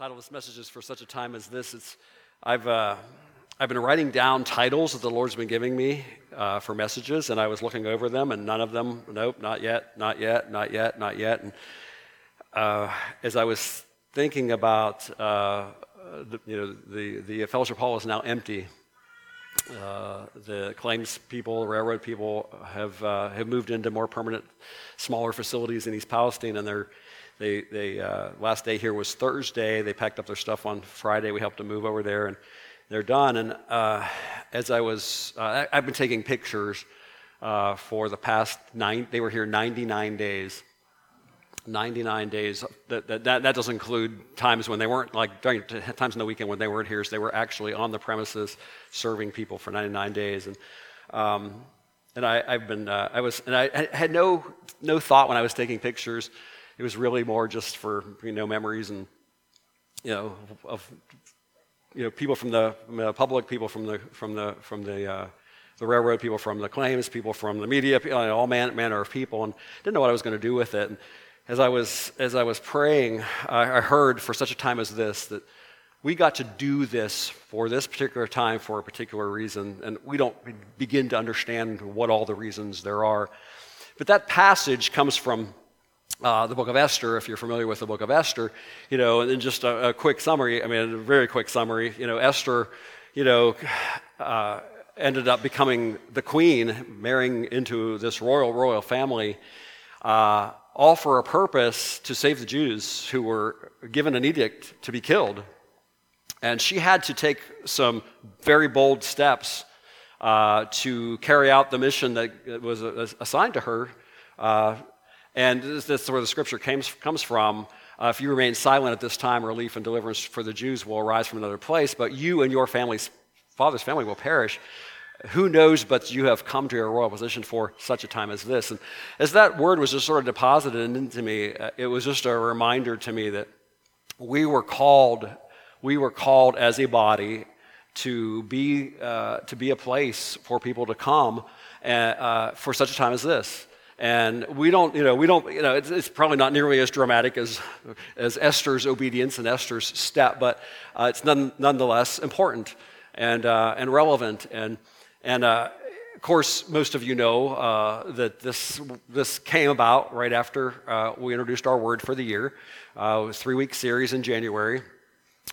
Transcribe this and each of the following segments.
title of this message is for such a time as this. It's I've uh, I've been writing down titles that the Lord's been giving me uh, for messages, and I was looking over them, and none of them, nope, not yet, not yet, not yet, not yet. And uh, as I was thinking about, uh, the, you know, the the fellowship hall is now empty. Uh, the claims people, the railroad people, have uh, have moved into more permanent, smaller facilities in East Palestine, and they're they, they uh, last day here was Thursday. They packed up their stuff on Friday. We helped them move over there, and they're done. And uh, as I was, uh, I've been taking pictures uh, for the past nine. They were here 99 days. 99 days. That, that, that doesn't include times when they weren't, like during times in the weekend when they weren't here. So they were actually on the premises serving people for 99 days. And um, and I, have been, uh, I was, and I had no no thought when I was taking pictures it was really more just for you know memories and you know of you know people from the, from the public, people from the from the from the uh, the railroad, people from the claims, people from the media, you know, all man, manner of people, and didn't know what I was going to do with it. And as I was as I was praying, I, I heard for such a time as this that we got to do this for this particular time for a particular reason, and we don't begin to understand what all the reasons there are. But that passage comes from uh, the book of Esther, if you're familiar with the book of Esther, you know, and then just a, a quick summary, I mean, a very quick summary, you know, Esther, you know, uh, ended up becoming the queen, marrying into this royal, royal family, uh, all for a purpose to save the Jews who were given an edict to be killed. And she had to take some very bold steps uh, to carry out the mission that was assigned to her uh, and this, this is where the scripture comes, comes from. Uh, if you remain silent at this time, relief and deliverance for the Jews will arise from another place, but you and your family's father's family will perish. Who knows but you have come to your royal position for such a time as this? And as that word was just sort of deposited into me, uh, it was just a reminder to me that we were called, we were called as a body to be, uh, to be a place for people to come uh, uh for such a time as this. And we don't, you know, we don't, you know, it's, it's, probably not nearly as dramatic as, as Esther's obedience and Esther's step, but uh, it's none, nonetheless important and, uh, and relevant. And, and uh, of course, most of you know uh, that this, this came about right after uh, we introduced our word for the year. Uh, it was a three week series in January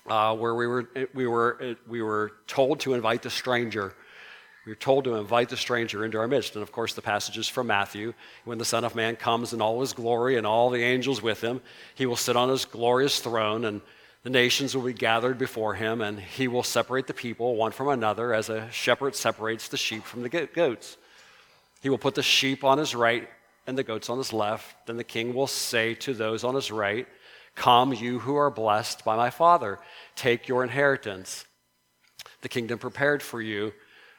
where we were, we, were, we were told to invite the stranger we are told to invite the stranger into our midst. And of course, the passage is from Matthew. When the Son of Man comes in all his glory and all the angels with him, he will sit on his glorious throne, and the nations will be gathered before him, and he will separate the people one from another as a shepherd separates the sheep from the goats. He will put the sheep on his right and the goats on his left. Then the king will say to those on his right, Come, you who are blessed by my Father, take your inheritance, the kingdom prepared for you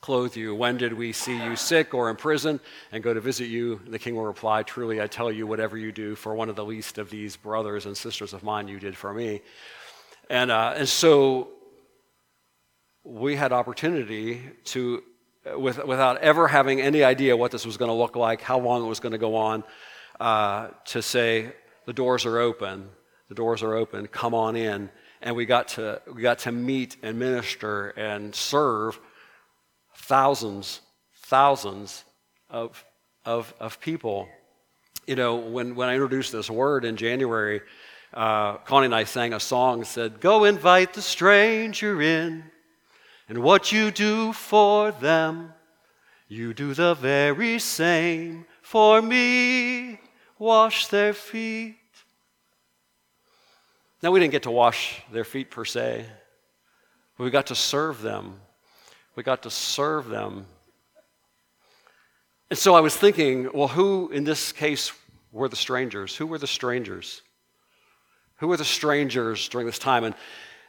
clothe you? When did we see you sick or in prison and go to visit you? The king will reply, Truly, I tell you, whatever you do for one of the least of these brothers and sisters of mine, you did for me. And, uh, and so we had opportunity to, with, without ever having any idea what this was going to look like, how long it was going to go on, uh, to say, the doors are open, the doors are open, come on in. And we got to, we got to meet and minister and serve thousands, thousands of, of, of people. You know, when, when I introduced this word in January, uh, Connie and I sang a song that said, Go invite the stranger in, and what you do for them, you do the very same for me. Wash their feet. Now, we didn't get to wash their feet per se, but we got to serve them we got to serve them. And so I was thinking, well, who in this case were the strangers? Who were the strangers? Who were the strangers during this time? And,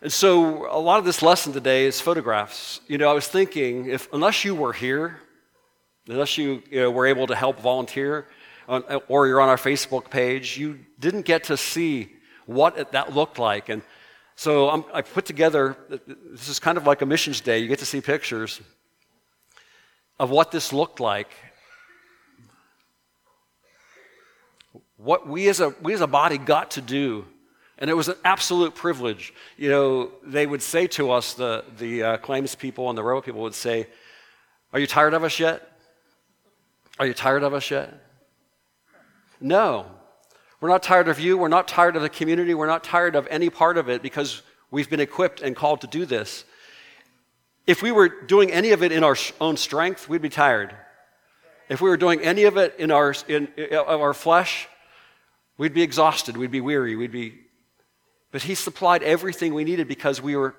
And so a lot of this lesson today is photographs. You know, I was thinking if unless you were here, unless you, you know, were able to help volunteer, on, or you're on our Facebook page, you didn't get to see what that looked like. And so I'm, I put together. This is kind of like a missions day. You get to see pictures of what this looked like. What we as a we as a body got to do and it was an absolute privilege. You know, they would say to us, the, the uh, claims people and the row people would say, Are you tired of us yet? Are you tired of us yet? No. We're not tired of you. We're not tired of the community. We're not tired of any part of it because we've been equipped and called to do this. If we were doing any of it in our own strength, we'd be tired. If we were doing any of it in our, in, in our flesh, we'd be exhausted. We'd be weary. We'd be but He supplied everything we needed because we were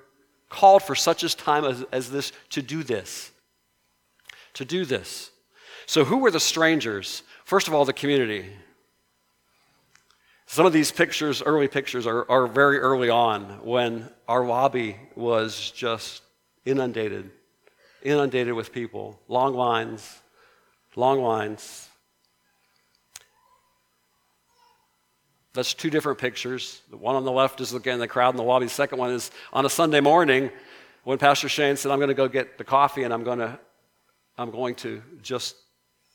called for such a time as, as this to do this. To do this. So, who were the strangers? First of all, the community. Some of these pictures, early pictures, are, are very early on when our lobby was just inundated, inundated with people, long lines, long lines. That's two different pictures. The one on the left is again the crowd in the lobby. The second one is on a Sunday morning when Pastor Shane said, I'm going to go get the coffee and I'm going to, I'm going to just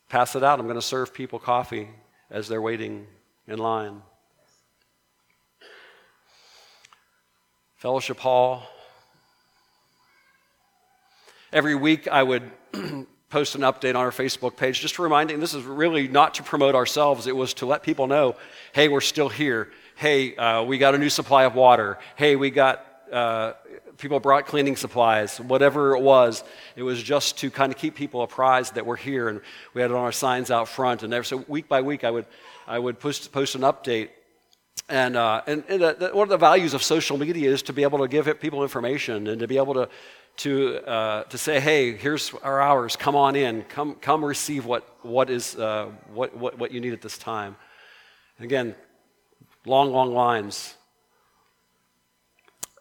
pass it out. I'm going to serve people coffee as they're waiting in line. Fellowship Hall. Every week I would post an update on our Facebook page, just reminding this is really not to promote ourselves, it was to let people know hey, we're still here. Hey, uh, we got a new supply of water. Hey, we got, uh, people brought cleaning supplies, whatever it was. It was just to kind of keep people apprised that we're here, and we had it on our signs out front. And every, so week by week, I would, I would post, post an update. And, uh, and, and the, the, one of the values of social media is to be able to give people information and to be able to to, uh, to say, hey, here's our hours, come on in, come, come receive what, what, is, uh, what, what, what you need at this time. And again, long, long lines.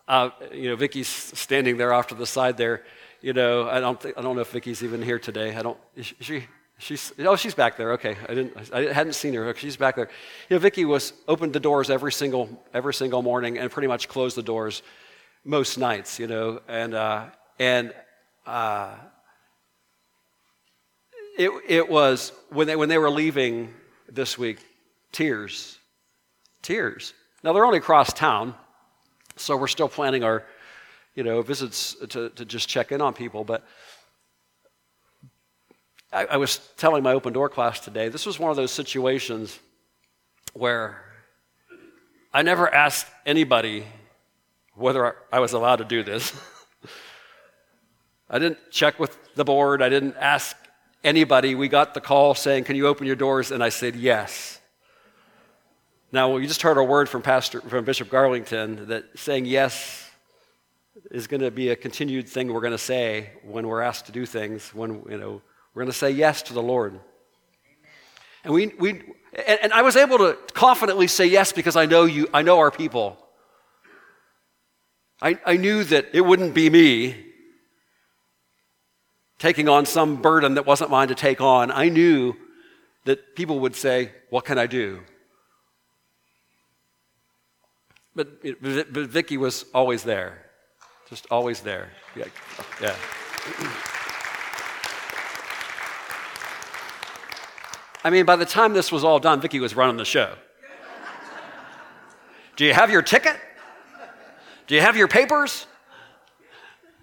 Uh, you know, Vicky's standing there off to the side there. You know, I don't, I don't know if Vicky's even here today. I don't, is she, she's, oh, she's back there. Okay. I didn't, I hadn't seen her. She's back there. You know, Vicky was, opened the doors every single, every single morning and pretty much closed the doors most nights, you know, and, uh, and uh, it, it was when they, when they were leaving this week, tears. Tears. Now they're only across town, so we're still planning our, you know, visits to, to just check in on people. But I, I was telling my open door class today, this was one of those situations where I never asked anybody whether I was allowed to do this. I didn't check with the board. I didn't ask anybody. We got the call saying, Can you open your doors? And I said, Yes. Now, you just heard a word from Pastor, from Bishop Garlington that saying yes is going to be a continued thing we're going to say when we're asked to do things. When you know we're going to say yes to the Lord. And we, we and, and I was able to confidently say yes because I know you. I know our people. I, I knew that it wouldn't be me taking on some burden that wasn't mine to take on, I knew that people would say, What can I do? But, but Vicky was always there, just always there. Yeah. yeah. I mean, by the time this was all done, Vicky was running the show. Do you have your ticket? Do you have your papers?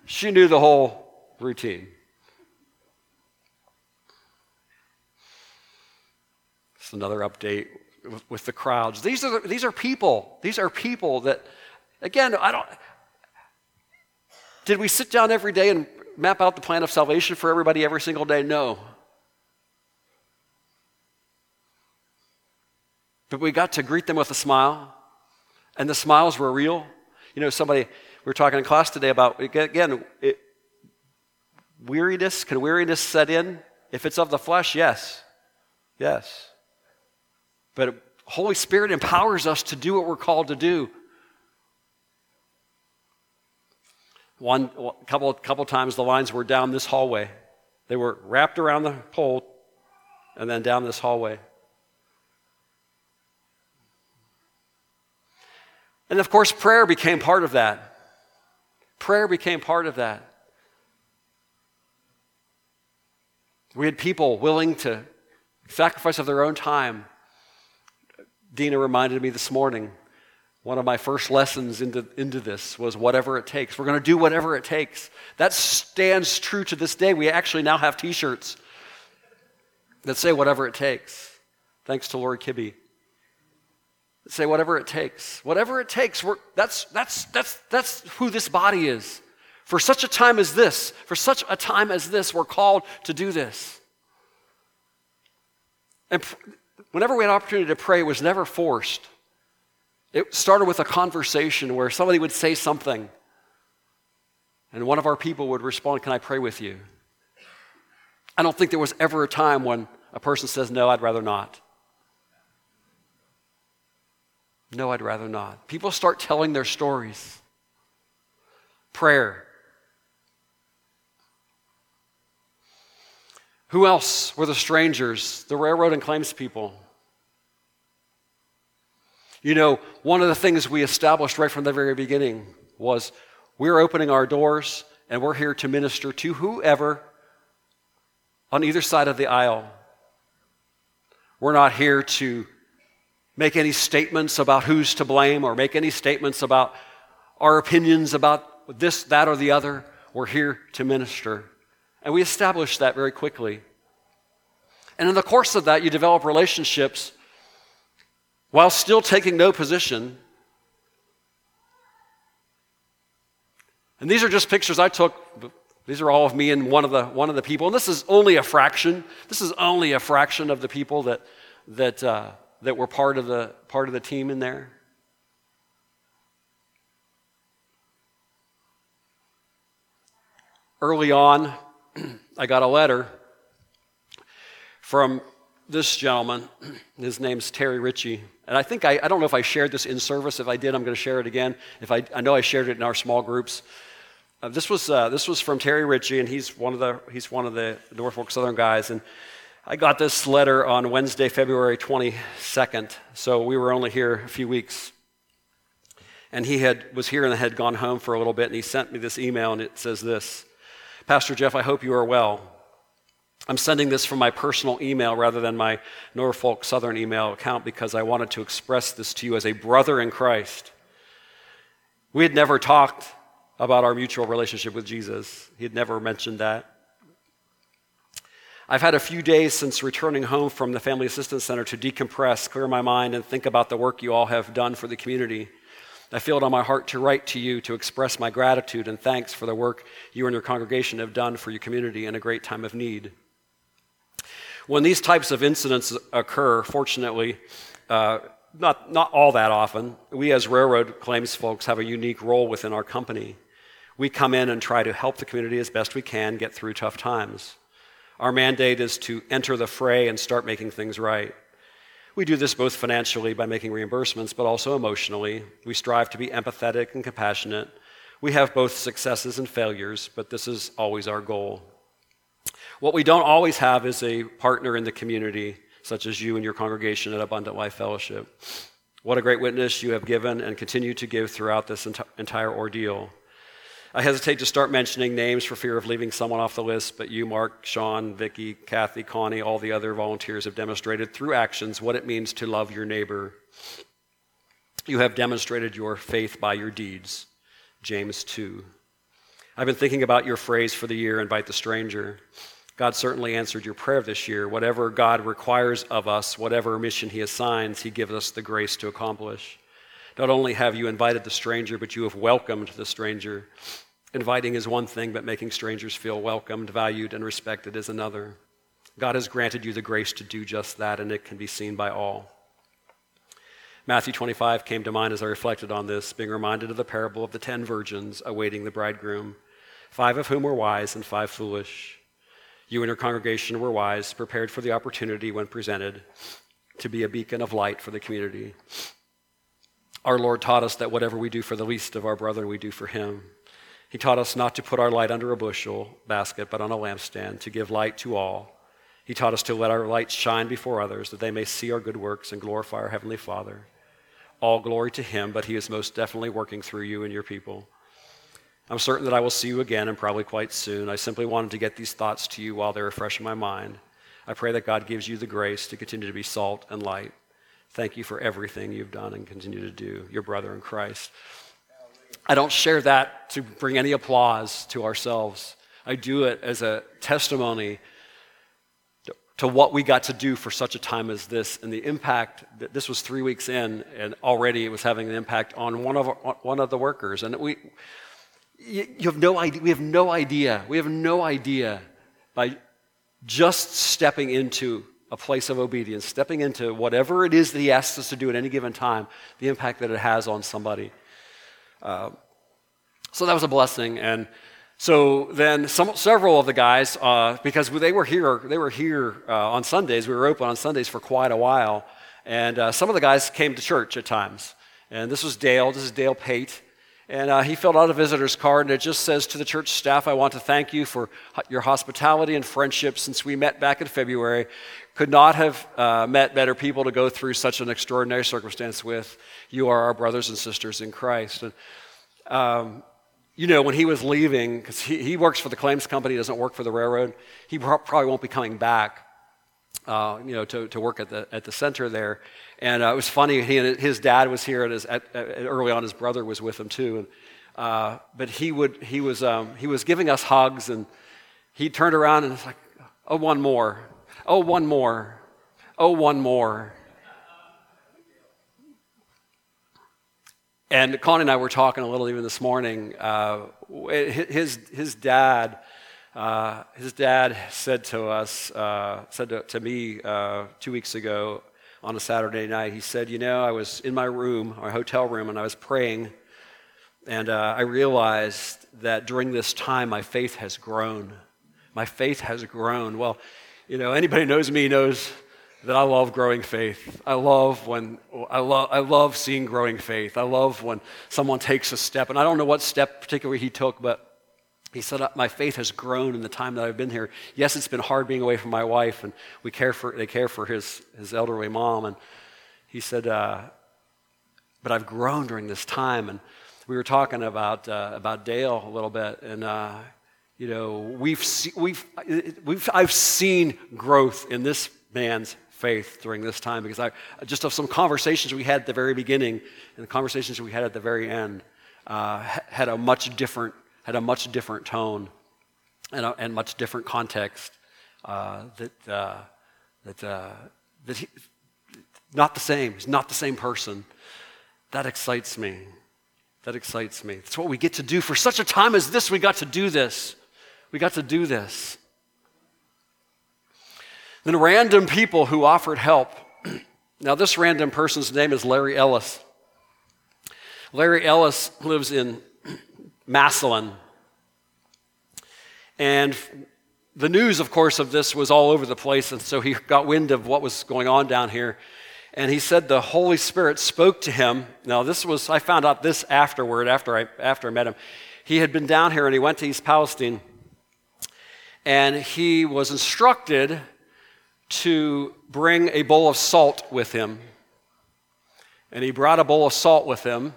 She knew the whole routine. It's another update with the crowds. These are, these are people. These are people that, again, I don't. Did we sit down every day and map out the plan of salvation for everybody every single day? No. But we got to greet them with a smile, and the smiles were real. You know, somebody, we were talking in class today about, again, it, weariness. Can weariness set in? If it's of the flesh, yes. Yes. But Holy Spirit empowers us to do what we're called to do. One couple couple times the lines were down this hallway. They were wrapped around the pole and then down this hallway. And of course, prayer became part of that. Prayer became part of that. We had people willing to sacrifice of their own time. Dina reminded me this morning, one of my first lessons into, into this was whatever it takes. We're going to do whatever it takes. That stands true to this day. We actually now have t shirts that say whatever it takes, thanks to Lori Kibbe. Say whatever it takes. Whatever it takes. that's, that's, that's, that's who this body is. For such a time as this, for such a time as this, we're called to do this. And whenever we had opportunity to pray, it was never forced. It started with a conversation where somebody would say something, and one of our people would respond, Can I pray with you? I don't think there was ever a time when a person says, No, I'd rather not. No, I'd rather not. People start telling their stories. Prayer. Who else were the strangers? The railroad and claims people. You know, one of the things we established right from the very beginning was we're opening our doors and we're here to minister to whoever on either side of the aisle. We're not here to make any statements about who's to blame or make any statements about our opinions about this, that, or the other. We're here to minister. And we establish that very quickly. And in the course of that, you develop relationships while still taking no position. And these are just pictures I took. These are all of me and one of the, one of the people. And this is only a fraction. This is only a fraction of the people that, that, uh, that were part of, the, part of the team in there. Early on, I got a letter from this gentleman. His name's Terry Ritchie. And I think I, I don't know if I shared this in service. If I did, I'm going to share it again. If I, I know I shared it in our small groups. Uh, this, was, uh, this was from Terry Ritchie, and he's one of the, he's one of the Norfolk Southern guys. And I got this letter on Wednesday, February 22nd. So we were only here a few weeks. And he had, was here and had gone home for a little bit, and he sent me this email, and it says this Pastor Jeff, I hope you are well. I'm sending this from my personal email rather than my Norfolk Southern email account because I wanted to express this to you as a brother in Christ. We had never talked about our mutual relationship with Jesus, he had never mentioned that. I've had a few days since returning home from the Family Assistance Center to decompress, clear my mind, and think about the work you all have done for the community. I feel it on my heart to write to you to express my gratitude and thanks for the work you and your congregation have done for your community in a great time of need. When these types of incidents occur, fortunately, uh, not, not all that often, we as railroad claims folks have a unique role within our company. We come in and try to help the community as best we can get through tough times. Our mandate is to enter the fray and start making things right. We do this both financially by making reimbursements, but also emotionally. We strive to be empathetic and compassionate. We have both successes and failures, but this is always our goal. What we don't always have is a partner in the community, such as you and your congregation at Abundant Life Fellowship. What a great witness you have given and continue to give throughout this ent- entire ordeal. I hesitate to start mentioning names for fear of leaving someone off the list, but you, Mark, Sean, Vicki, Kathy, Connie, all the other volunteers have demonstrated through actions what it means to love your neighbor. You have demonstrated your faith by your deeds. James 2. I've been thinking about your phrase for the year, invite the stranger. God certainly answered your prayer this year. Whatever God requires of us, whatever mission He assigns, He gives us the grace to accomplish. Not only have you invited the stranger, but you have welcomed the stranger. Inviting is one thing, but making strangers feel welcomed, valued, and respected is another. God has granted you the grace to do just that, and it can be seen by all. Matthew 25 came to mind as I reflected on this, being reminded of the parable of the ten virgins awaiting the bridegroom, five of whom were wise and five foolish. You and your congregation were wise, prepared for the opportunity when presented to be a beacon of light for the community. Our Lord taught us that whatever we do for the least of our brethren, we do for him. He taught us not to put our light under a bushel basket, but on a lampstand, to give light to all. He taught us to let our light shine before others, that they may see our good works and glorify our Heavenly Father. All glory to Him, but He is most definitely working through you and your people. I'm certain that I will see you again and probably quite soon. I simply wanted to get these thoughts to you while they were fresh in my mind. I pray that God gives you the grace to continue to be salt and light. Thank you for everything you've done and continue to do, your brother in Christ. I don't share that to bring any applause to ourselves. I do it as a testimony to what we got to do for such a time as this and the impact that this was three weeks in and already it was having an impact on one of, one of the workers. And we, you have no idea, we have no idea, we have no idea by just stepping into a place of obedience, stepping into whatever it is that he asks us to do at any given time, the impact that it has on somebody. Uh, so that was a blessing. And so then some, several of the guys, uh, because they were here, they were here uh, on Sundays. We were open on Sundays for quite a while. And uh, some of the guys came to church at times. And this was Dale. This is Dale Pate. And uh, he filled out a visitor's card, and it just says to the church staff, I want to thank you for your hospitality and friendship since we met back in February. Could not have uh, met better people to go through such an extraordinary circumstance with. You are our brothers and sisters in Christ. And, um, you know, when he was leaving, because he, he works for the claims company, doesn't work for the railroad, he probably won't be coming back. Uh, you know, to, to work at the, at the center there. And uh, it was funny, he and his dad was here, and his, at, at, early on his brother was with him too. And, uh, but he, would, he, was, um, he was giving us hugs, and he turned around and was like, oh, one more. Oh, one more. Oh, one more. And Connie and I were talking a little even this morning. Uh, his, his dad uh, his dad said to us, uh, said to, to me uh, two weeks ago on a Saturday night, he said, You know, I was in my room, my hotel room, and I was praying, and uh, I realized that during this time my faith has grown. My faith has grown. Well, you know, anybody knows me knows that I love growing faith. I love when I love I love seeing growing faith. I love when someone takes a step, and I don't know what step particularly he took, but he said, My faith has grown in the time that I've been here. Yes, it's been hard being away from my wife, and we care for, they care for his, his elderly mom. And he said, uh, But I've grown during this time. And we were talking about, uh, about Dale a little bit. And, uh, you know, we've, we've, we've, I've seen growth in this man's faith during this time because I, just of some conversations we had at the very beginning and the conversations we had at the very end uh, had a much different had a much different tone and, a, and much different context. Uh, that uh, that uh, that he, not the same. He's not the same person. That excites me. That excites me. That's what we get to do for such a time as this. We got to do this. We got to do this. Then random people who offered help. now, this random person's name is Larry Ellis. Larry Ellis lives in Massillon. And the news, of course, of this was all over the place, and so he got wind of what was going on down here. And he said the Holy Spirit spoke to him. Now, this was, I found out this afterward, after I, after I met him. He had been down here and he went to East Palestine, and he was instructed to bring a bowl of salt with him. And he brought a bowl of salt with him,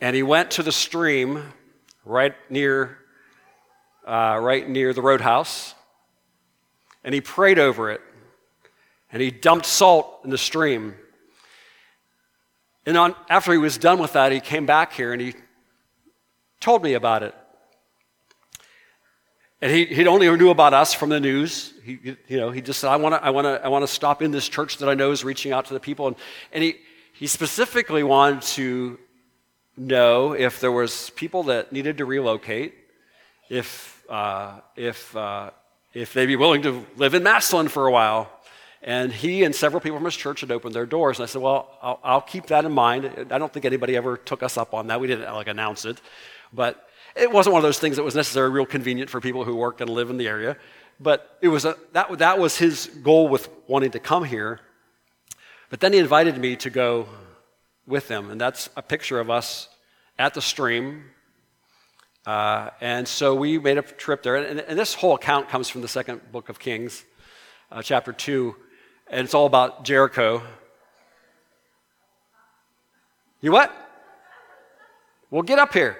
and he went to the stream right near, uh, right near the roadhouse, and he prayed over it, and he dumped salt in the stream. And on, after he was done with that, he came back here and he told me about it. And he, he only knew about us from the news. He, you know, he just said, I want to I wanna, I wanna stop in this church that I know is reaching out to the people. And, and he, he specifically wanted to know if there was people that needed to relocate, if, uh, if, uh, if they'd be willing to live in Massillon for a while. And he and several people from his church had opened their doors. And I said, well, I'll, I'll keep that in mind. I don't think anybody ever took us up on that. We didn't like announce it. But it wasn't one of those things that was necessarily real convenient for people who work and live in the area. But it was a, that, that was his goal with wanting to come here. But then he invited me to go with them. And that's a picture of us at the stream Uh, and so we made a trip there. And, and, this whole account comes from the second book of Kings, uh, chapter 2. And it's all about Jericho. You what? Well, get up here.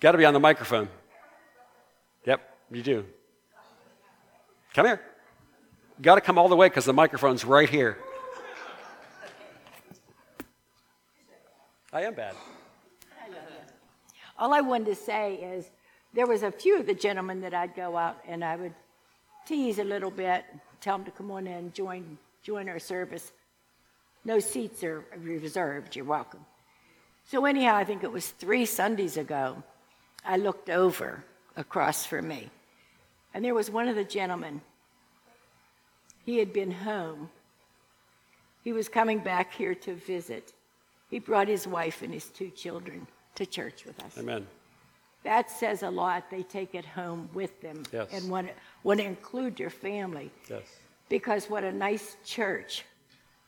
Got to be on the microphone. Yep, you do. Come here. Got to come all the way because the microphone's right here. I am bad. All I wanted to say is there was a few of the gentlemen that I'd go out and I would tease a little bit, tell them to come on in and join, join our service. No seats are reserved. You're welcome. So, anyhow, I think it was three Sundays ago, I looked over across from me, and there was one of the gentlemen. He had been home. He was coming back here to visit. He brought his wife and his two children to church with us. Amen. That says a lot. They take it home with them yes. and want to, want to include your family. Yes. Because what a nice church,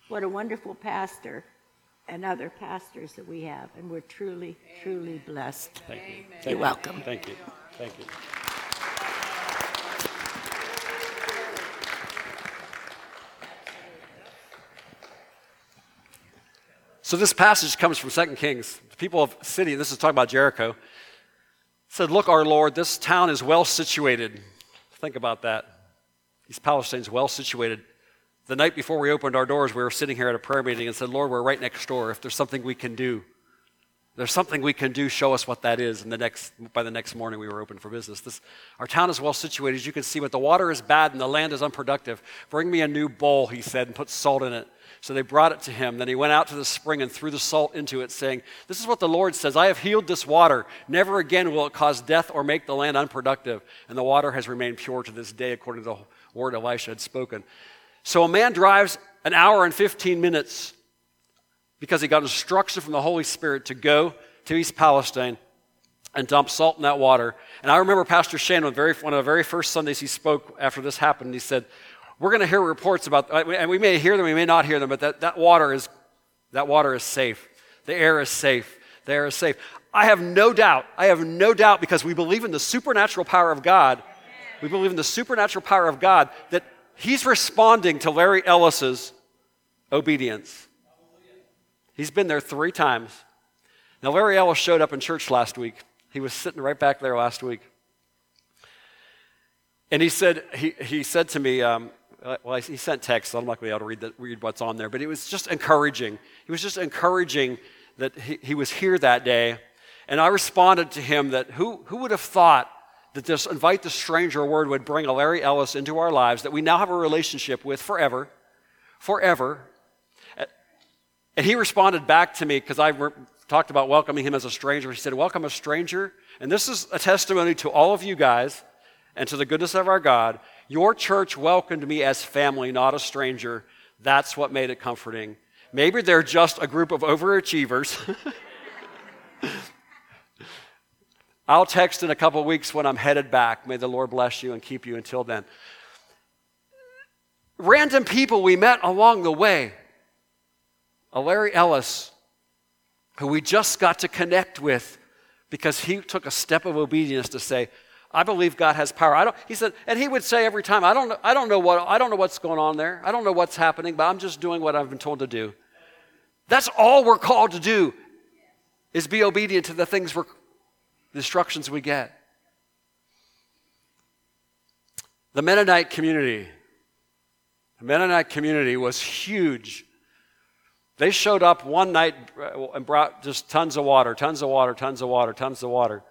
what a wonderful pastor, and other pastors that we have. And we're truly, truly blessed. Thank you. Thank You're you. welcome. Thank you. Thank you. So this passage comes from 2 Kings. The people of city, this is talking about Jericho, said, Look, our Lord, this town is well situated. Think about that. East Palestine's well situated. The night before we opened our doors, we were sitting here at a prayer meeting and said, Lord, we're right next door. If there's something we can do, there's something we can do, show us what that is. And the next, by the next morning, we were open for business. This, our town is well situated. As you can see, but the water is bad and the land is unproductive. Bring me a new bowl, he said, and put salt in it. So they brought it to him. Then he went out to the spring and threw the salt into it, saying, This is what the Lord says I have healed this water. Never again will it cause death or make the land unproductive. And the water has remained pure to this day, according to the word Elisha had spoken. So a man drives an hour and 15 minutes because he got instruction from the Holy Spirit to go to East Palestine and dump salt in that water. And I remember Pastor Shane, one of the very first Sundays he spoke after this happened, he said, we're going to hear reports about, uh, and we may hear them, we may not hear them, but that, that water is that water is safe. The air is safe. The air is safe. I have no doubt, I have no doubt because we believe in the supernatural power of God. We believe in the supernatural power of God that He's responding to Larry Ellis's obedience. He's been there three times. Now, Larry Ellis showed up in church last week. He was sitting right back there last week. And he said, he, he said to me, um, well, he sent text, so I'm not going to be able to read, the, read what's on there, but it was just encouraging. He was just encouraging that he, he was here that day. And I responded to him that who, who would have thought that this invite the stranger word would bring a Larry Ellis into our lives that we now have a relationship with forever, forever. And he responded back to me because I talked about welcoming him as a stranger. He said, Welcome a stranger. And this is a testimony to all of you guys and to the goodness of our God. Your church welcomed me as family, not a stranger. That's what made it comforting. Maybe they're just a group of overachievers. I'll text in a couple weeks when I'm headed back. May the Lord bless you and keep you until then. Random people we met along the way. A Larry Ellis, who we just got to connect with because he took a step of obedience to say, I believe God has power. I don't, he said, and he would say every time, I don't, know, I, don't know what, I don't know what's going on there. I don't know what's happening, but I'm just doing what I've been told to do. That's all we're called to do is be obedient to the things we're, the instructions we get. The Mennonite community, the Mennonite community was huge. They showed up one night uh, and brought just tons of water, tons of water, tons of water, tons of water.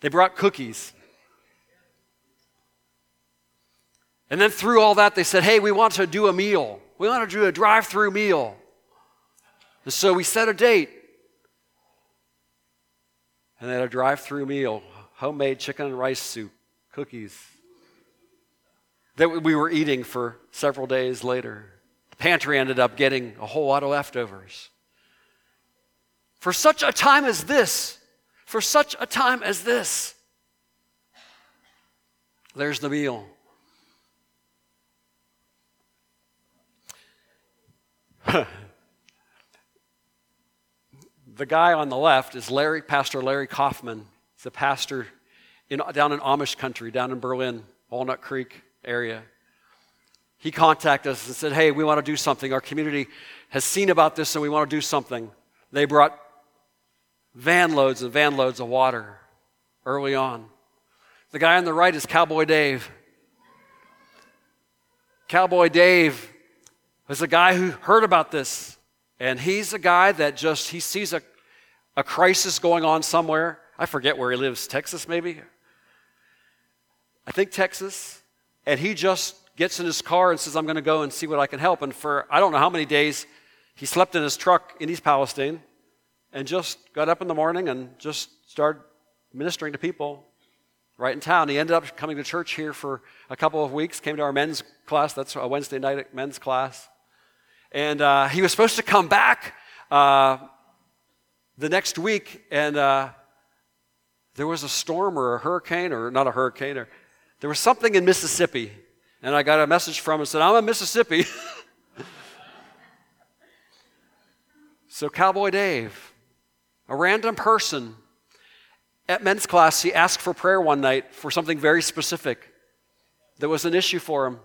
They brought cookies. And then through all that, they said, hey, we want to do a meal. We want to do a drive through meal. And so we set a date. And had a drive through meal homemade chicken and rice soup, cookies that we were eating for several days later. The pantry ended up getting a whole lot of leftovers. For such a time as this, for such a time as this. There's the meal. the guy on the left is Larry, Pastor Larry Kaufman. He's a pastor in, down in Amish country, down in Berlin, Walnut Creek area. He contacted us and said, Hey, we want to do something. Our community has seen about this and we want to do something. They brought van loads and van loads of water early on. The guy on the right is Cowboy Dave. Cowboy Dave was a guy who heard about this, and he's a guy that just he sees a, a crisis going on somewhere. I forget where he lives, Texas maybe. I think Texas, and he just gets in his car and says, "I'm going to go and see what I can help." And for I don't know how many days, he slept in his truck in East Palestine, and just got up in the morning and just started ministering to people right in town. He ended up coming to church here for a couple of weeks, came to our men's class. That's a Wednesday night men's class. And uh, he was supposed to come back uh, the next week, and uh, there was a storm or a hurricane, or not a hurricane, or there was something in Mississippi. And I got a message from him and said, I'm in Mississippi. so, Cowboy Dave, a random person, at men's class, he asked for prayer one night for something very specific that was an issue for him.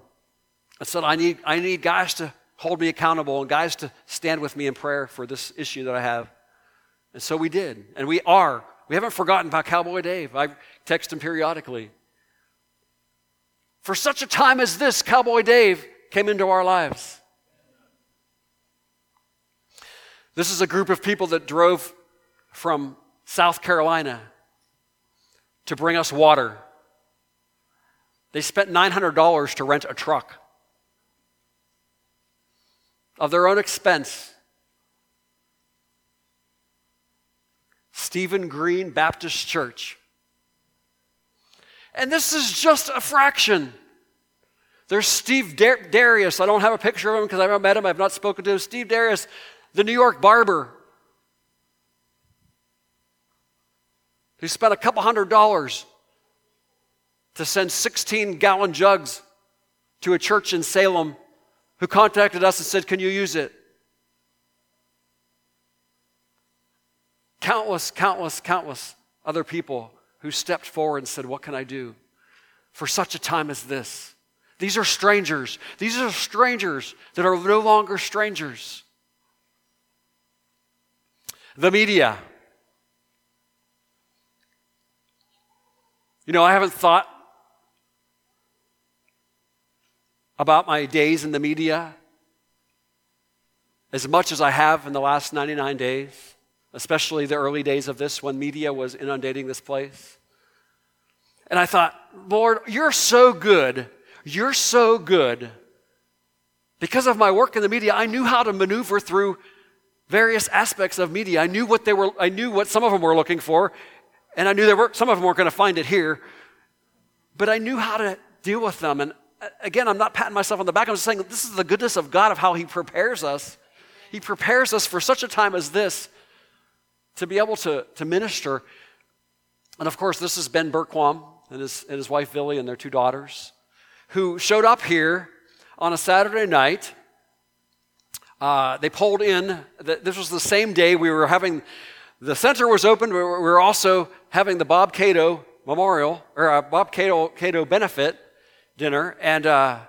I said, I need, I need guys to hold me accountable and guys to stand with me in prayer for this issue that I have. And so we did. And we are. We haven't forgotten about Cowboy Dave. I text him periodically. For such a time as this, Cowboy Dave came into our lives. This is a group of people that drove from South Carolina to bring us water. They spent $900 to rent a truck of their own expense. Stephen Green Baptist Church. And this is just a fraction. There's Steve Dar- Darius. I don't have a picture of him because I haven't met him. I've not spoken to him. Steve Darius, the New York barber. He spent a couple hundred dollars to send 16 gallon jugs to a church in Salem who contacted us and said, Can you use it? Countless, countless, countless other people who stepped forward and said, What can I do for such a time as this? These are strangers. These are strangers that are no longer strangers. The media. You know, I haven't thought about my days in the media as much as I have in the last 99 days, especially the early days of this when media was inundating this place. And I thought, Lord, you're so good. You're so good. Because of my work in the media, I knew how to maneuver through various aspects of media. I knew what they were, I knew what some of them were looking for, and I knew there were, some of them weren't going to find it here, but I knew how to deal with them. And again, I'm not patting myself on the back. I'm just saying this is the goodness of God of how He prepares us. He prepares us for such a time as this to be able to, to minister. And of course, this is Ben Bergquam and his, and his wife Billy and their two daughters who showed up here on a Saturday night. Uh, they pulled in, this was the same day we were having, the center was open, we were also having the Bob Cato Memorial, or uh, Bob Cato, Cato benefit dinner, and uh,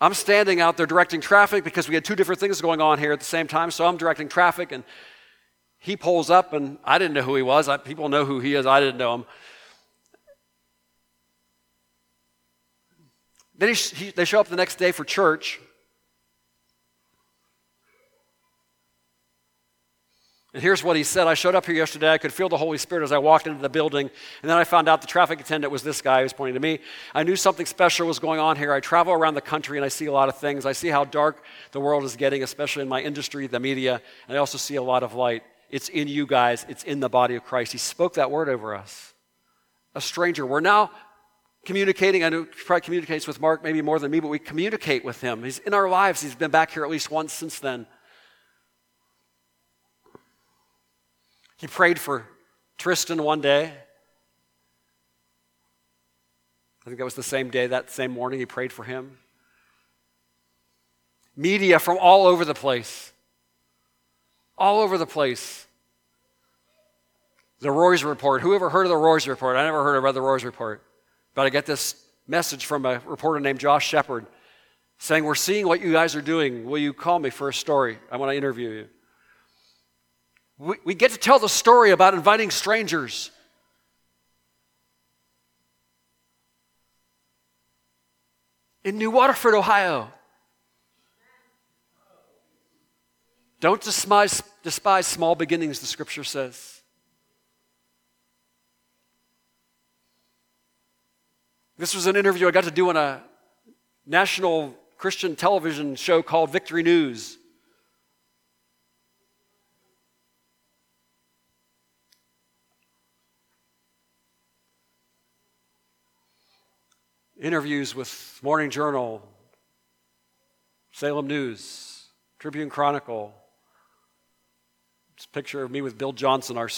I'm standing out there directing traffic because we had two different things going on here at the same time. So I'm directing traffic, and he pulls up, and I didn't know who he was. I, people know who he is. I didn't know him. Then he, he, they show up the next day for church, And here's what he said I showed up here yesterday. I could feel the Holy Spirit as I walked into the building. And then I found out the traffic attendant was this guy who was pointing to me. I knew something special was going on here. I travel around the country and I see a lot of things. I see how dark the world is getting, especially in my industry, the media. And I also see a lot of light. It's in you guys, it's in the body of Christ. He spoke that word over us. A stranger. We're now communicating. I know he probably communicates with Mark maybe more than me, but we communicate with him. He's in our lives. He's been back here at least once since then. He prayed for Tristan one day. I think that was the same day, that same morning, he prayed for him. Media from all over the place. All over the place. The Roys Report. Who ever heard of the Roys Report? I never heard of the Roys Report. But I get this message from a reporter named Josh Shepard saying, We're seeing what you guys are doing. Will you call me for a story? I want to interview you. We, we get to tell the story about inviting strangers. In New Waterford, Ohio. Don't despise, despise small beginnings, the scripture says. This was an interview I got to do on a national Christian television show called Victory News. Interviews with Morning Journal, Salem News, Tribune Chronicle. It's a picture of me with Bill Johnson, our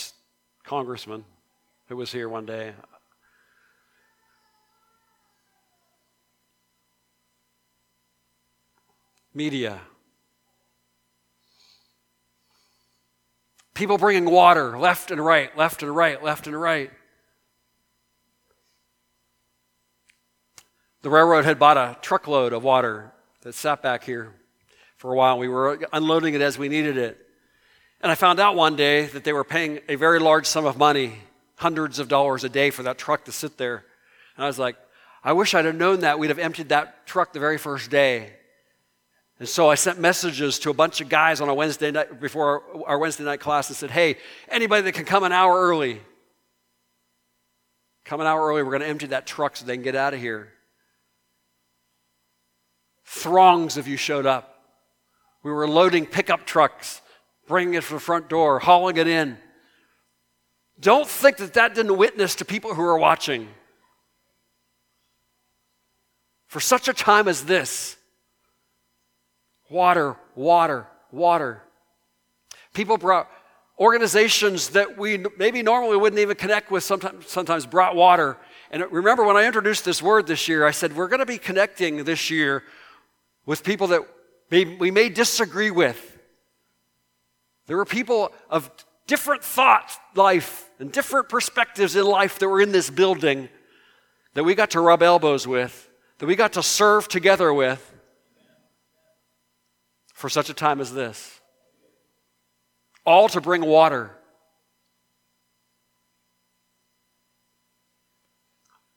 congressman, who was here one day. media. People bringing water left and right, left and right, left and right. The railroad had bought a truckload of water that sat back here for a while. We were unloading it as we needed it. And I found out one day that they were paying a very large sum of money, hundreds of dollars a day, for that truck to sit there. And I was like, I wish I'd have known that. We'd have emptied that truck the very first day. And so I sent messages to a bunch of guys on a Wednesday night before our, our Wednesday night class and said, Hey, anybody that can come an hour early, come an hour early. We're going to empty that truck so they can get out of here. Throngs of you showed up. We were loading pickup trucks, bringing it to the front door, hauling it in. Don't think that that didn't witness to people who are watching. For such a time as this, Water, water, water. People brought organizations that we maybe normally wouldn't even connect with sometimes, sometimes brought water. And remember when I introduced this word this year, I said we're going to be connecting this year with people that we may disagree with. There were people of different thought life and different perspectives in life that were in this building that we got to rub elbows with, that we got to serve together with for such a time as this. All to bring water.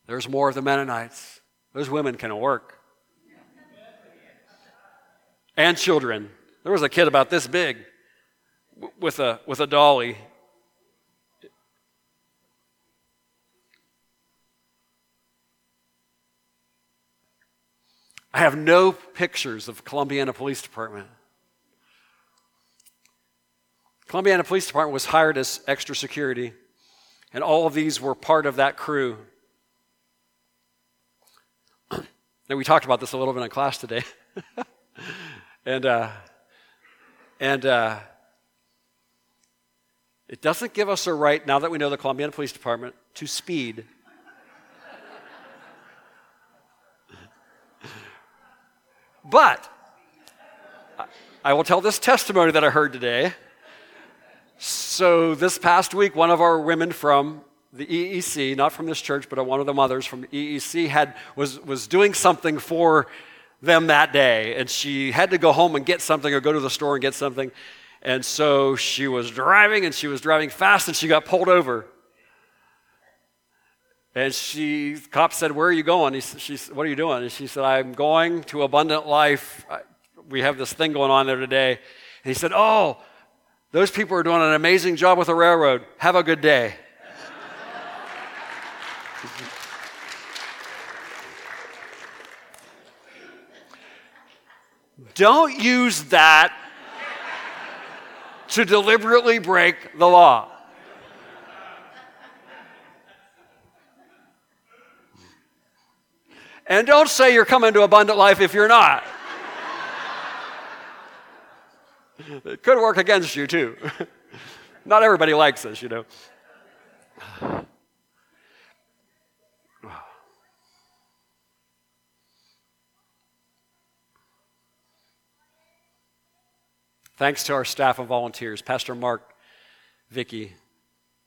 There's more of the Mennonites. Those women can work. And children. There was a kid about this big with a, with a dolly. I have no pictures of Columbiana Police Department. Columbiana Police Department was hired as extra security, and all of these were part of that crew. and we talked about this a little bit in class today. and uh, and uh, it doesn't give us a right, now that we know the Columbiana Police Department, to speed But I will tell this testimony that I heard today. So, this past week, one of our women from the EEC, not from this church, but one of the mothers from EEC, had, was, was doing something for them that day. And she had to go home and get something or go to the store and get something. And so she was driving and she was driving fast and she got pulled over. And she, cop said, Where are you going? He, she said, What are you doing? And she said, I'm going to Abundant Life. We have this thing going on there today. And he said, Oh, those people are doing an amazing job with the railroad. Have a good day. Don't use that to deliberately break the law. And don't say you're coming to abundant life if you're not. it could work against you, too. not everybody likes this, you know. Thanks to our staff of volunteers, Pastor Mark, Vicky,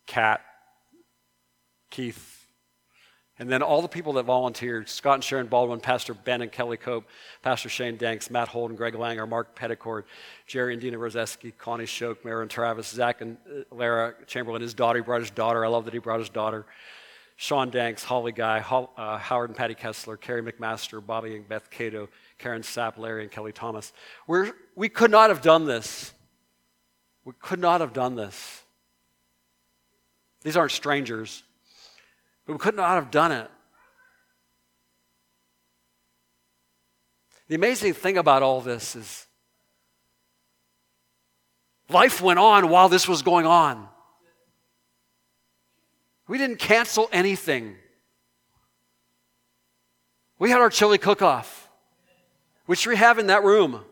Kat, Keith, and then all the people that volunteered Scott and Sharon Baldwin, Pastor Ben and Kelly Cope, Pastor Shane Danks, Matt Holden, Greg Langer, Mark Petticord, Jerry and Dina Roseski, Connie Schoch, Maren Travis, Zach and uh, Lara Chamberlain, his daughter, he brought his daughter. I love that he brought his daughter. Sean Danks, Holly Guy, uh, Howard and Patty Kessler, Carrie McMaster, Bobby and Beth Cato, Karen Sapp, Larry and Kelly Thomas. We're, we could not have done this. We could not have done this. These aren't strangers. But we could not have done it. The amazing thing about all this is life went on while this was going on. We didn't cancel anything. We had our chili cook off, which we have in that room.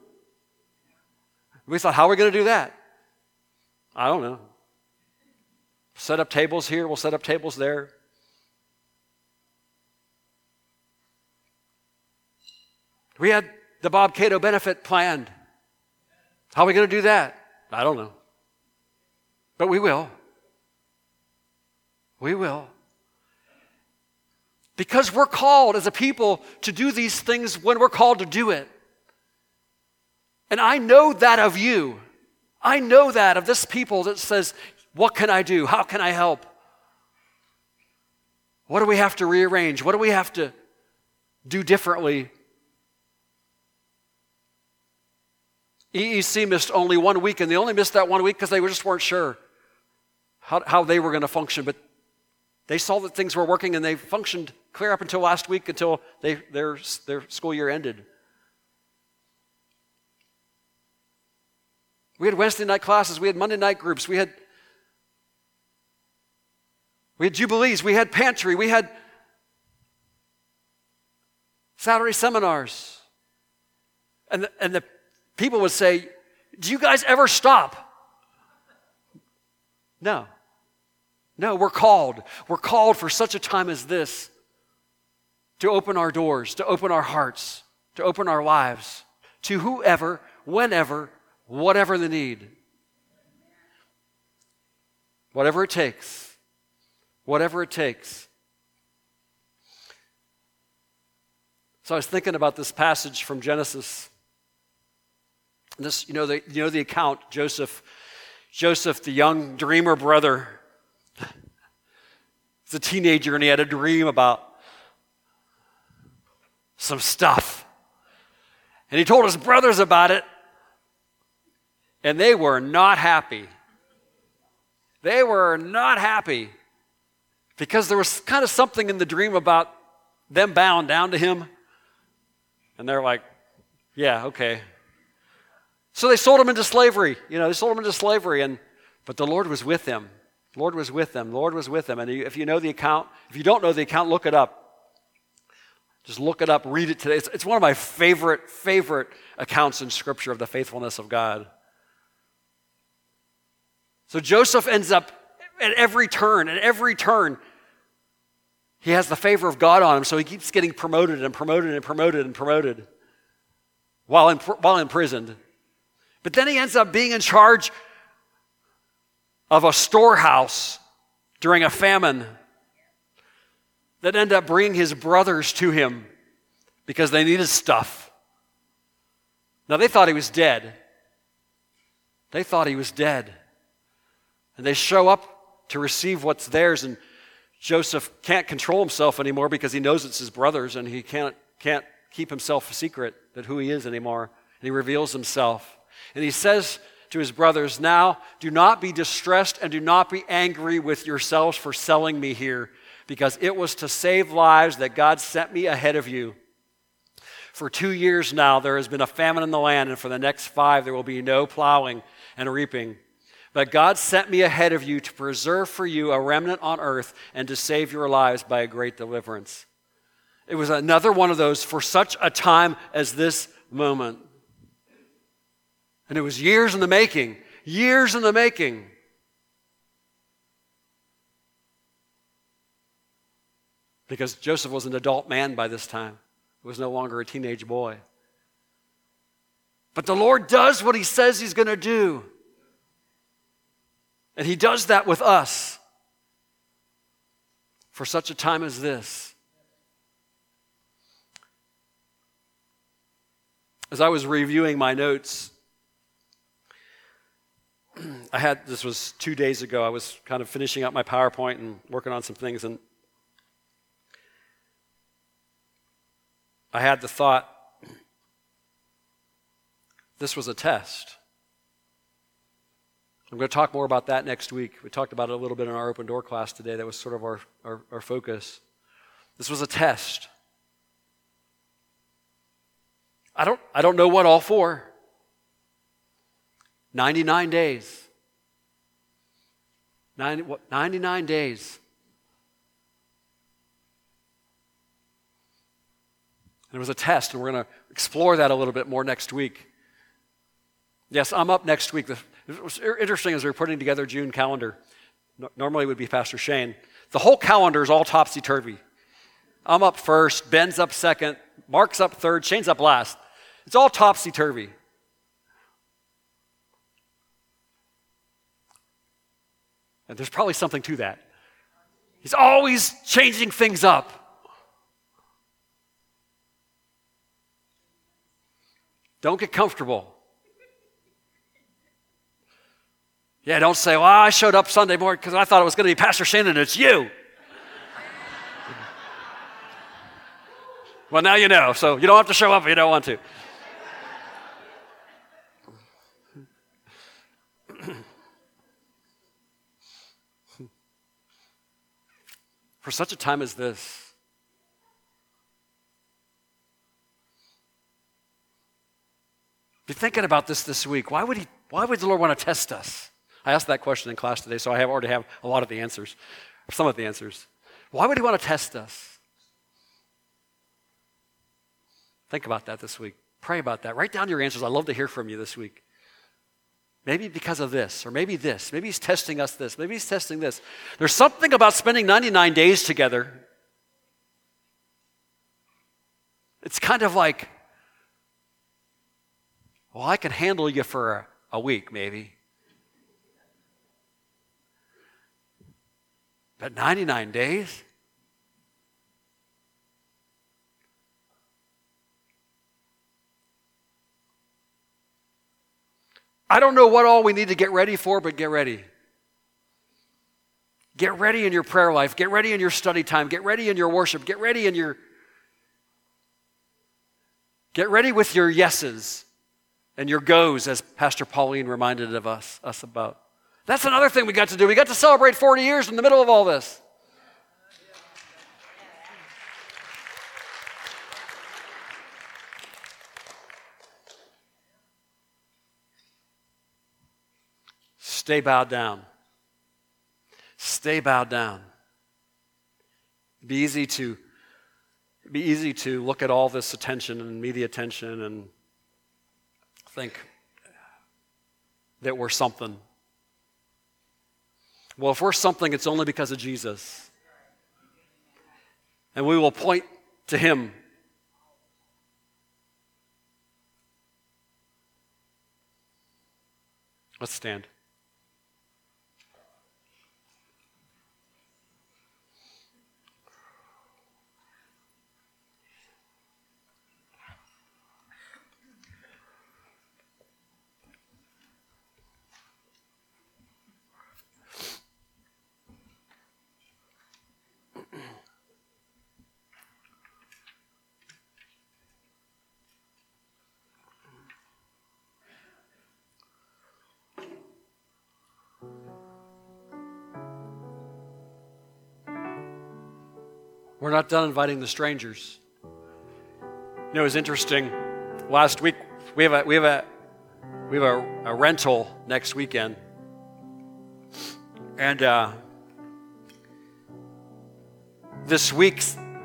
We thought, how are we going to do that? I don't know. Set up tables here, we'll set up tables there. We had the Bob Cato benefit planned. How are we going to do that? I don't know. But we will. We will. Because we're called as a people to do these things when we're called to do it. And I know that of you. I know that of this people that says, What can I do? How can I help? What do we have to rearrange? What do we have to do differently EEC missed only one week, and they only missed that one week because they just weren't sure how, how they were going to function. But they saw that things were working, and they functioned clear up until last week, until they, their, their school year ended. We had Wednesday night classes, we had Monday night groups, we had we had jubilees, we had pantry, we had Saturday seminars. And the, and the people would say, Do you guys ever stop? No. No, we're called. We're called for such a time as this to open our doors, to open our hearts, to open our lives to whoever, whenever, whatever the need. Whatever it takes. Whatever it takes. So I was thinking about this passage from Genesis this, you know, the, you know the account, Joseph, Joseph, the young dreamer brother. He's a teenager and he had a dream about some stuff. And he told his brothers about it, and they were not happy. They were not happy because there was kind of something in the dream about them bowing down to him. And they're like, yeah, okay. So they sold him into slavery. You know, they sold him into slavery, and but the Lord was with them. Lord was with them. The Lord was with them. And if you know the account, if you don't know the account, look it up. Just look it up, read it today. It's, it's one of my favorite, favorite accounts in Scripture of the faithfulness of God. So Joseph ends up at every turn, at every turn, he has the favor of God on him, so he keeps getting promoted and promoted and promoted and promoted while, in, while imprisoned. But then he ends up being in charge of a storehouse during a famine that ended up bringing his brothers to him because they needed stuff. Now, they thought he was dead. They thought he was dead. And they show up to receive what's theirs, and Joseph can't control himself anymore because he knows it's his brothers, and he can't, can't keep himself a secret that who he is anymore. And he reveals himself. And he says to his brothers, Now do not be distressed and do not be angry with yourselves for selling me here, because it was to save lives that God sent me ahead of you. For two years now, there has been a famine in the land, and for the next five, there will be no plowing and reaping. But God sent me ahead of you to preserve for you a remnant on earth and to save your lives by a great deliverance. It was another one of those for such a time as this moment. And it was years in the making, years in the making. Because Joseph was an adult man by this time, he was no longer a teenage boy. But the Lord does what he says he's going to do. And he does that with us. for such a time as this. As I was reviewing my notes, I had this was two days ago. I was kind of finishing up my PowerPoint and working on some things, and I had the thought this was a test. I'm going to talk more about that next week. We talked about it a little bit in our open door class today. That was sort of our, our, our focus. This was a test. I don't, I don't know what all for. 99 days. 90, what, 99 days. And it was a test, and we're going to explore that a little bit more next week. Yes, I'm up next week. It was interesting as we were putting together June calendar. Normally it would be Pastor Shane. The whole calendar is all topsy turvy. I'm up first, Ben's up second, Mark's up third, Shane's up last. It's all topsy turvy. And there's probably something to that. He's always changing things up. Don't get comfortable. Yeah, don't say, well, I showed up Sunday morning because I thought it was going to be Pastor Shannon, it's you. well, now you know, so you don't have to show up if you don't want to. For such a time as this, be thinking about this this week. Why would, he, why would the Lord want to test us? I asked that question in class today, so I have already have a lot of the answers, or some of the answers. Why would he want to test us? Think about that this week. Pray about that. Write down your answers. I'd love to hear from you this week. Maybe because of this, or maybe this. Maybe he's testing us this. Maybe he's testing this. There's something about spending 99 days together. It's kind of like, well, I can handle you for a, a week, maybe. But 99 days? I don't know what all we need to get ready for, but get ready. Get ready in your prayer life. Get ready in your study time. Get ready in your worship. Get ready in your. Get ready with your yeses and your goes, as Pastor Pauline reminded of us, us about. That's another thing we got to do. We got to celebrate 40 years in the middle of all this. Stay bowed down. Stay bowed down. Be easy to be easy to look at all this attention and media attention and think that we're something well, if we're something, it's only because of Jesus. And we will point to Him. Let's stand. We're not done inviting the strangers. You know, it was interesting. Last week, we have a, we have a, we have a, a rental next weekend. And uh, this week,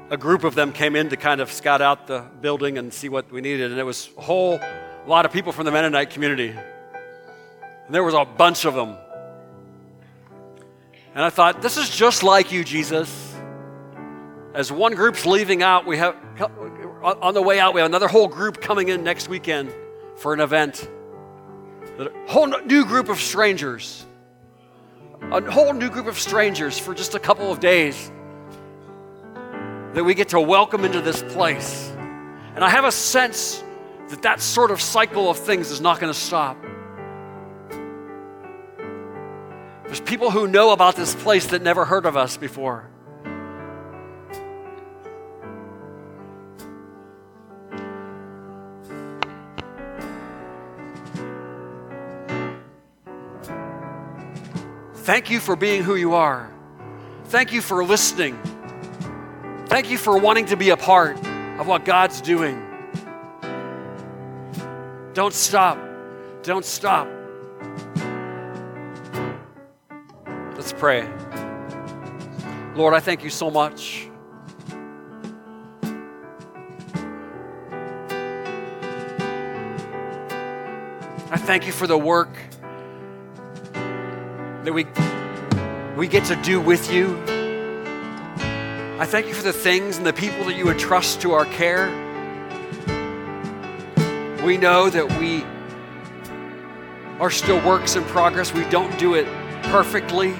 a group of them came in to kind of scout out the building and see what we needed. And it was a whole lot of people from the Mennonite community. And there was a bunch of them. And I thought, this is just like you, Jesus as one group's leaving out, we have on the way out, we have another whole group coming in next weekend for an event. A whole new group of strangers. A whole new group of strangers for just a couple of days. that we get to welcome into this place. And I have a sense that that sort of cycle of things is not going to stop. There's people who know about this place that never heard of us before. Thank you for being who you are. Thank you for listening. Thank you for wanting to be a part of what God's doing. Don't stop. Don't stop. Let's pray. Lord, I thank you so much. I thank you for the work that we, we get to do with you. I thank you for the things and the people that you entrust to our care. We know that we are still works in progress. We don't do it perfectly.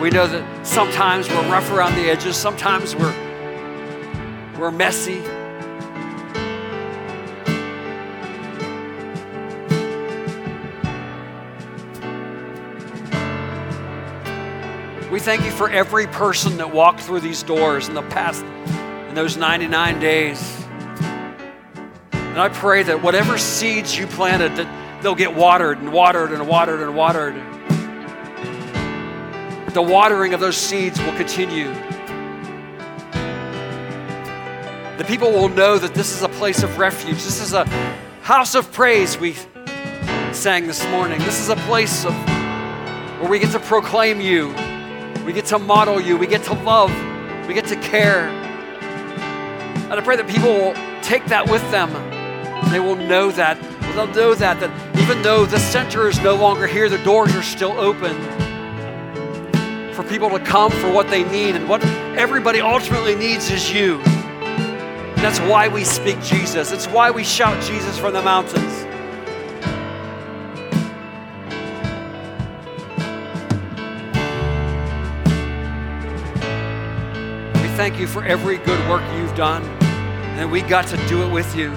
We know that sometimes we're rough around the edges, sometimes we're, we're messy. We thank you for every person that walked through these doors in the past, in those 99 days. And I pray that whatever seeds you planted, that they'll get watered and watered and watered and watered. The watering of those seeds will continue. The people will know that this is a place of refuge. This is a house of praise, we sang this morning. This is a place of, where we get to proclaim you. We get to model you. We get to love. We get to care. And I pray that people will take that with them. They will know that. They'll know that, that even though the center is no longer here, the doors are still open for people to come for what they need. And what everybody ultimately needs is you. And that's why we speak Jesus. It's why we shout Jesus from the mountains. Thank you for every good work you've done, and we got to do it with you.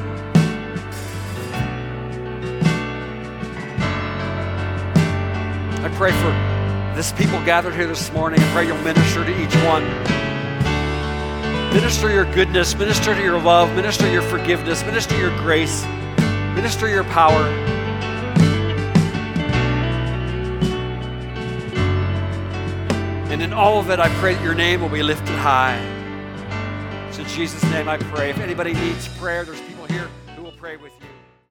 I pray for this people gathered here this morning. I pray you'll minister to each one. Minister your goodness, minister to your love, minister your forgiveness, minister your grace, minister your power. And in all of it, I pray that your name will be lifted high. So in Jesus' name I pray. If anybody needs prayer, there's people here who will pray with you.